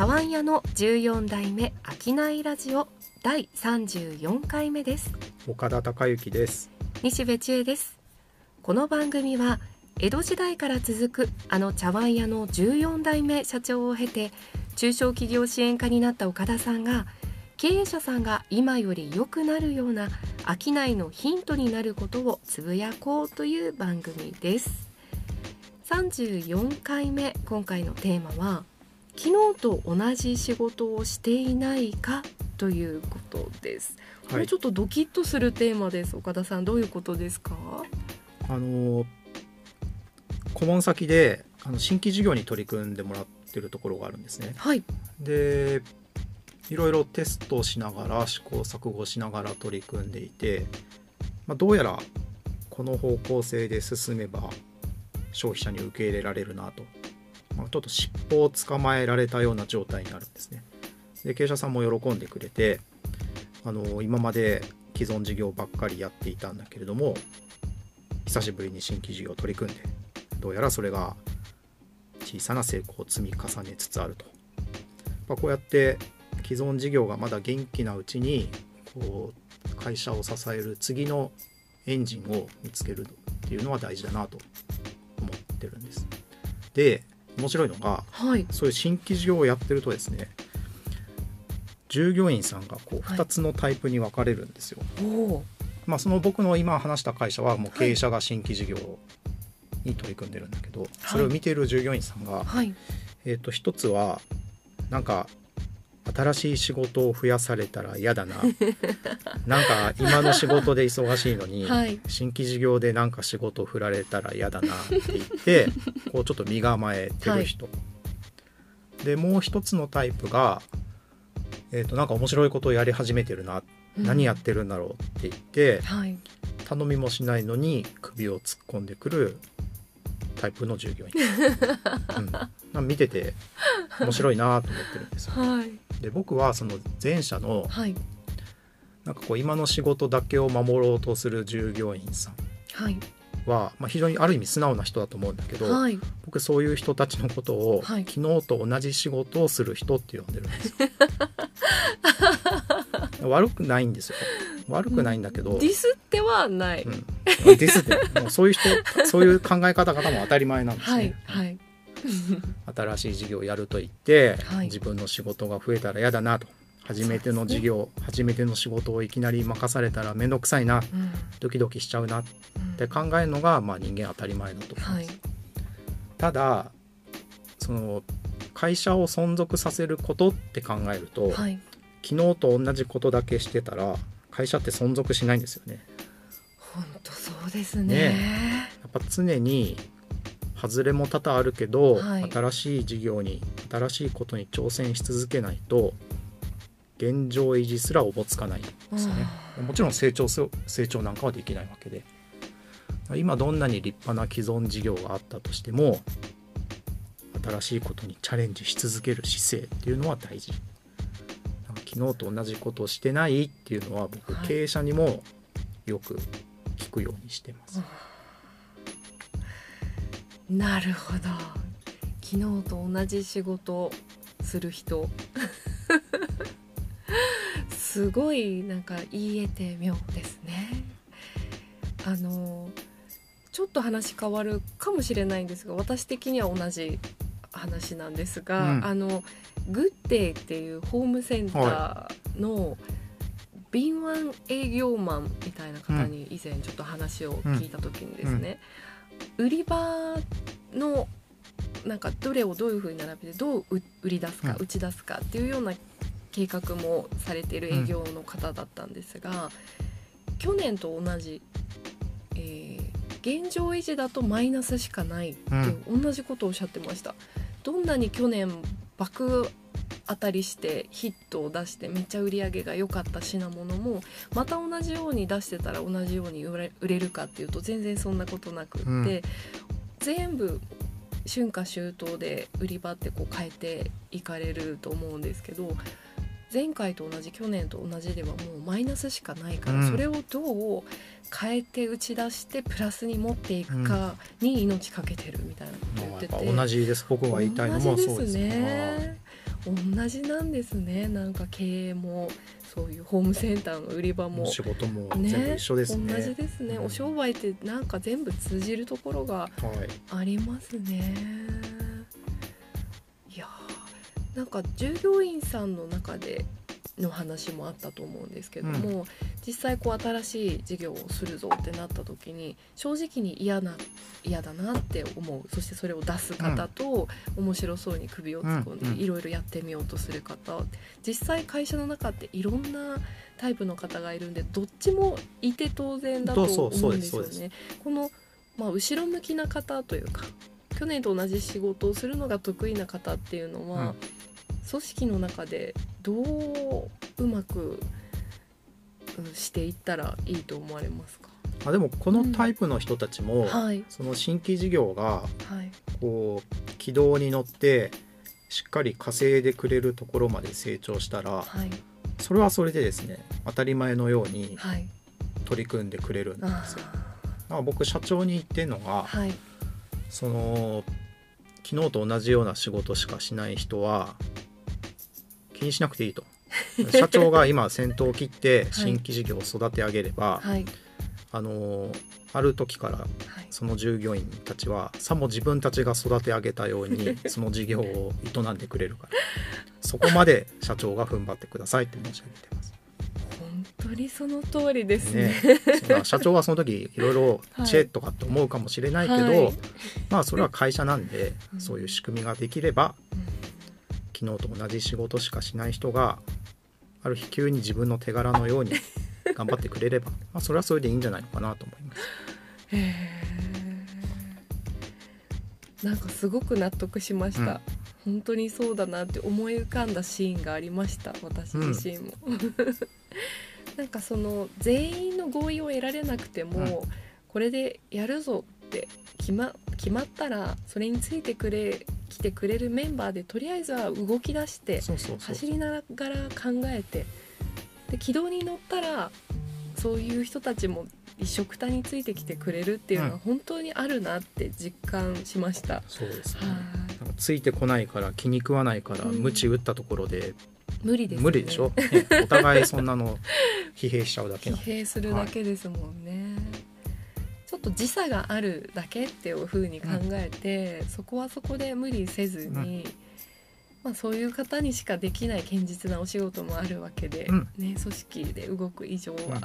茶碗屋の14代目商いラジオ第34回目です。岡田孝之です。西部千恵です。この番組は江戸時代から続くあの茶碗屋の14代目社長を経て中小企業支援課になった岡田さんが経営者さんが今より良くなるような商いのヒントになることをつぶやこうという番組です。34回目今回のテーマは昨日と同じ仕事をしていないかということです。これちょっとドキッとするテーマです。岡田さんどういうことですか？あの顧問先であの新規事業に取り組んでもらってるところがあるんですね。はい。でいろいろテストをしながら試行錯誤しながら取り組んでいて、まあ、どうやらこの方向性で進めば消費者に受け入れられるなとまあ、ちょっと尻尾を捕まえられたような状態になるんですね。で経営者さんも喜んでくれてあの今まで既存事業ばっかりやっていたんだけれども久しぶりに新規事業を取り組んでどうやらそれが小さな成功を積み重ねつつあると、まあ、こうやって既存事業がまだ元気なうちにこう会社を支える次のエンジンを見つけるっていうのは大事だなと思ってるんです。で面白いのが、はい、そういう新規事業をやってるとですね従業員さんがこう2つのタイプに分かれるんですよ。はい、まあ、その僕の今話した会社はもう経営者が新規事業に取り組んでるんだけど、はい、それを見ている従業員さんが、えー、と一つはなんか新しい仕事を増やされたら嫌だな。なんか今の仕事で忙しいのに、はい、新規事業でなんか仕事を振られたら嫌だなって言って こうちょっと身構えてる人、はい、でもう一つのタイプが、えー、となんか面白いことをやり始めてるな、うん、何やってるんだろうって言って、はい、頼みもしないのに首を突っ込んでくるタイプの従業員、うん、見てて面白いなと思ってるんですよ。はい、で僕はその前者の、はい、なんかこう今の仕事だけを守ろうとする従業員さん。は、まあ、非常にある意味素直な人だと思うんだけど、はい、僕そういう人たちのことを、昨日と同じ仕事をする人って呼んでるんですよ。悪くないんですよ悪くないんだけど。ディスってはない、うん、ディスってもうそういう人そういう考え方方も当たり前なんですね、はい、はい、新しい事業をやると言って、はい、自分の仕事が増えたら嫌だなと。初めての事業、ね、初めての仕事をいきなり任されたら面倒くさいな、うん、ドキドキしちゃうなって考えるのが、まあ、人間当たり前だと思います、はい、ただその会社を存続させることって考えると、はい、昨日と同じことだけしてたら会社って存続しないんですよね。本当そうですね、ね、やっぱ常に外れも多々あるけど、はい、新しい事業に新しいことに挑戦し続けないと現状維持すらおぼつかないんですよね。もちろん成長成長なんかはできないわけで今どんなに立派な既存事業があったとしても新しいことにチャレンジし続ける姿勢っていうのは大事。昨日と同じことをしてないっていうのは僕、はい、経営者にもよく聞くようにしてます。なるほど昨日と同じ仕事する人 すごいなんか言えて妙ですね。あのちょっと話変わるかもしれないんですが私的には同じ話なんですが、うん、あのグッデイっていうホームセンターの敏腕営業マンみたいな方に以前ちょっと話を聞いた時にですね、売り場のなんかどれをどういうふうに並べてどう売り出すか、打ち出すかっていうような計画もされている営業の方だったんですが、去年と同じ、えー、現状維持だとマイナスしかないって同じことをおっしゃってました。どんなに去年爆当たりしてヒットを出してめっちゃ売り上げが良かった品物もまた同じように出してたら同じように売れるかっていうと全然そんなことなくって、うん、全部春夏秋冬で売り場ってこう変えていかれると思うんですけど前回と同じ去年と同じではもうマイナスしかないから、うん、それをどう変えて打ち出してプラスに持っていくかに命かけてるみたいなこと言ってて、同じです僕が言いたいのもそうですね。同じなんですね。なんか経営もそういうホームセンターの売り場も。仕事も全部一緒ですね。同じですね、うん。お商売ってなんか全部通じるところがはい。ありますね。いやーなんか従業員さんの中での話もあったと思うんですけども、実際こう新しい事業をするぞってなった時に正直に嫌な嫌だなって思うそしてそれを出す方と、面白そうに首を突っ込んうんうん。でいろいろやってみようとする方実際会社の中っていろんなタイプの方がいるんでどっちもいて当然だと思うんですよね。この、まあ、後ろ向きな方というか去年と同じ仕事をするのが得意な方っていうのは、うん。組織の中でどううまくうんしていったらいいと思われますか？あでもこのタイプの人たちも、はい。その新規事業がはい。こう軌道に乗ってしっかり稼いでくれるところまで成長したらはい。それはそれでですね当たり前のようにはい。取り組んでくれるんあですよ。だから僕社長に言ってるのが、ーはいその昨日と同じような仕事しかしない人は気にしなくていいと。社長が今先頭を切って 新規事業を育て上げれば、はいあのある時からはいその従業員たちはさも自分たちが育て上げたように その事業を営んでくれるからそこまで社長が踏ん張ってくださいって申し上げてます。本当にその通りですね。ね、社長はその時いろいろ知恵とかって思うかもしれないけど、はい。まあそれは会社なんでうん。そういう仕組みができれば昨日と同じ仕事しかしない人がある日急に自分の手柄のように 頑張ってくれればまあそれはそれでいいんじゃないのかなと思います。なんかすごく納得しました、本当にそうだなって思い浮かんだシーンがありました私自身も、なんかその全員の合意を得られなくても、これでやるぞって決ま決まったらそれについてくれ来てくれるメンバーでとりあえずは動き出して走りながら考えてで軌道に乗ったらそういう人たちも一緒くたについてきてくれるっていうのうん。は本当にあるなって実感しました。そうですね。ついてこないから気に食わないからうん。鞭打ったところで無理です、ね、無理でしょ、ねお互いそんなの疲弊しちゃうだけ疲弊するだけですもんね、ちょっと時差があるだけっていう風に考えて、そこはそこで無理せずに、まあ、そういう方にしかできない堅実なお仕事もあるわけで、うん。ね、組織で動く以上は、うん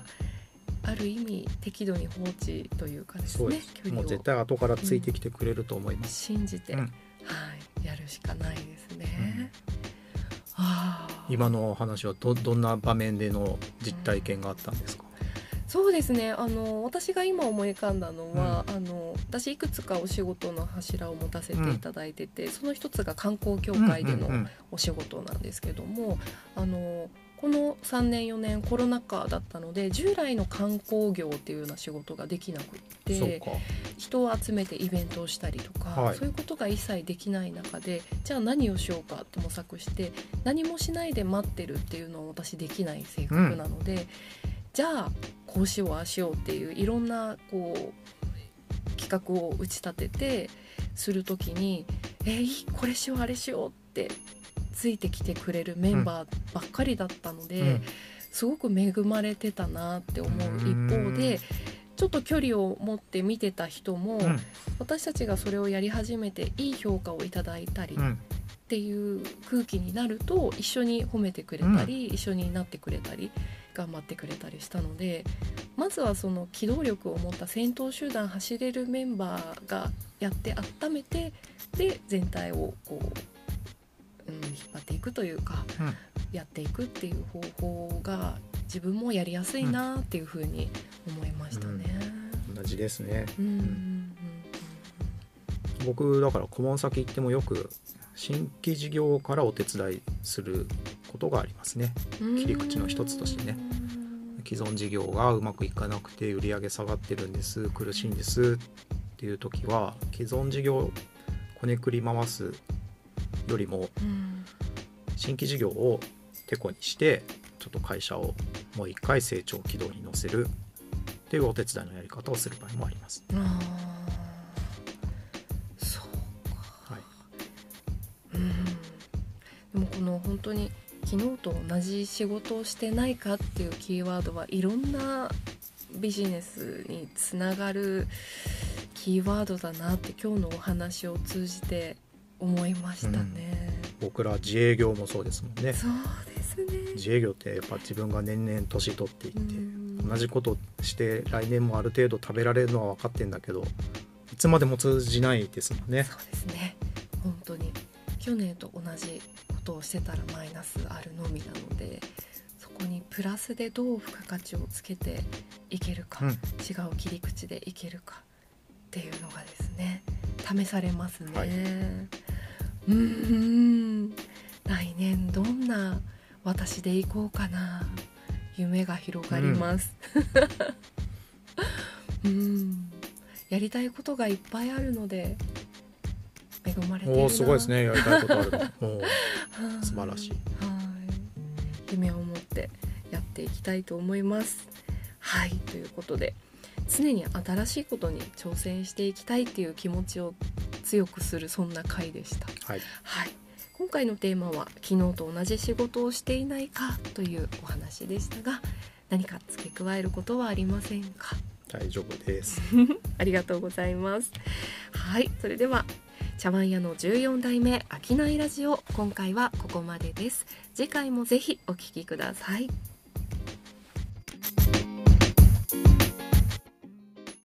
ある意味適度に放置というかですねもう絶対後からついてきてくれると思います、信じて、うん。はい、やるしかないですね。ああ今のお話はどどんな場面での実体験があったんですか、そうですね。あの私が今思い浮かんだのは、あの私いくつかお仕事の柱を持たせていただいてて、その一つが観光協会でのうんうんうん。お仕事なんですけども、あのこの3年4年コロナ禍だったので従来の観光業っていうような仕事ができなくって人を集めてイベントをしたりとか、はい。そういうことが一切できない中でじゃあ何をしようかって模索して何もしないで待ってるっていうのは私できない性格なので、じゃあこうしようああしようっていういろんなこう企画を打ち立ててする時に「えーこれしようあれしよう」ってついてきてくれるメンバーばっかりだったので。うん。すごく恵まれてたなって思う一方でちょっと距離を持って見てた人も、うん。私たちがそれをやり始めていい評価をいただいたりっうん。ていう空気になると一緒に褒めてくれたり、一緒になってくれたり頑張ってくれたりしたのでまずはその機動力を持った先頭集団走れるメンバーがやって温めてで全体をこう、っていくというかうん。やっていくっていう方法が自分もやりやすいなっていうふうに思いましたね。同じですね。うんうん僕だから顧問先行ってもよく新規事業からお手伝いすることがありますね。うん。切り口の一つとしてね。既存事業がうまくいかなくて売り上げ下がってるんです。苦しいんですっていう時は既存事業こねくり回すよりもうん新規事業をてこにしてちょっと会社をもう一回成長軌道に乗せる。っていうお手伝いのやり方をする場合もあります。あー。そうはい、うん。でもこの本当に昨日と同じ仕事をしてないかっていうキーワードはいろんなビジネスにつながるキーワードだなって今日のお話を通じて思いましたね、僕ら自営業もそうですもんね。そうですね。自営業ってやっぱ自分が年々年取っていって、うん。同じことして来年もある程度食べられるのは分かってんだけどいつまでも通じないですもんね。そうですね。本当に。去年と同じことをしてたらマイナスあるのみなのでそこにプラスでどう付加価値をつけていけるか、うん。違う切り口でいけるかっていうのがですね試されますね、はいうーん。来年どんな私でいこうかな。夢が広がります、うん、やりたいことがいっぱいあるので恵まれておおすごいですね。やりたいことある 素晴らしい。はい。夢を持ってやっていきたいと思います。はい。ということで常に新しいことに挑戦していきたいっていう気持ちを強くするそんな回でしたはいはい今回のテーマは昨日と同じ仕事をしていないかというお話でしたが何か付け加えることはありませんか？大丈夫です ありがとうございます。はい、それでは茶碗屋の14代目商いラジオ今回はここまでです。次回もぜひお聞きください。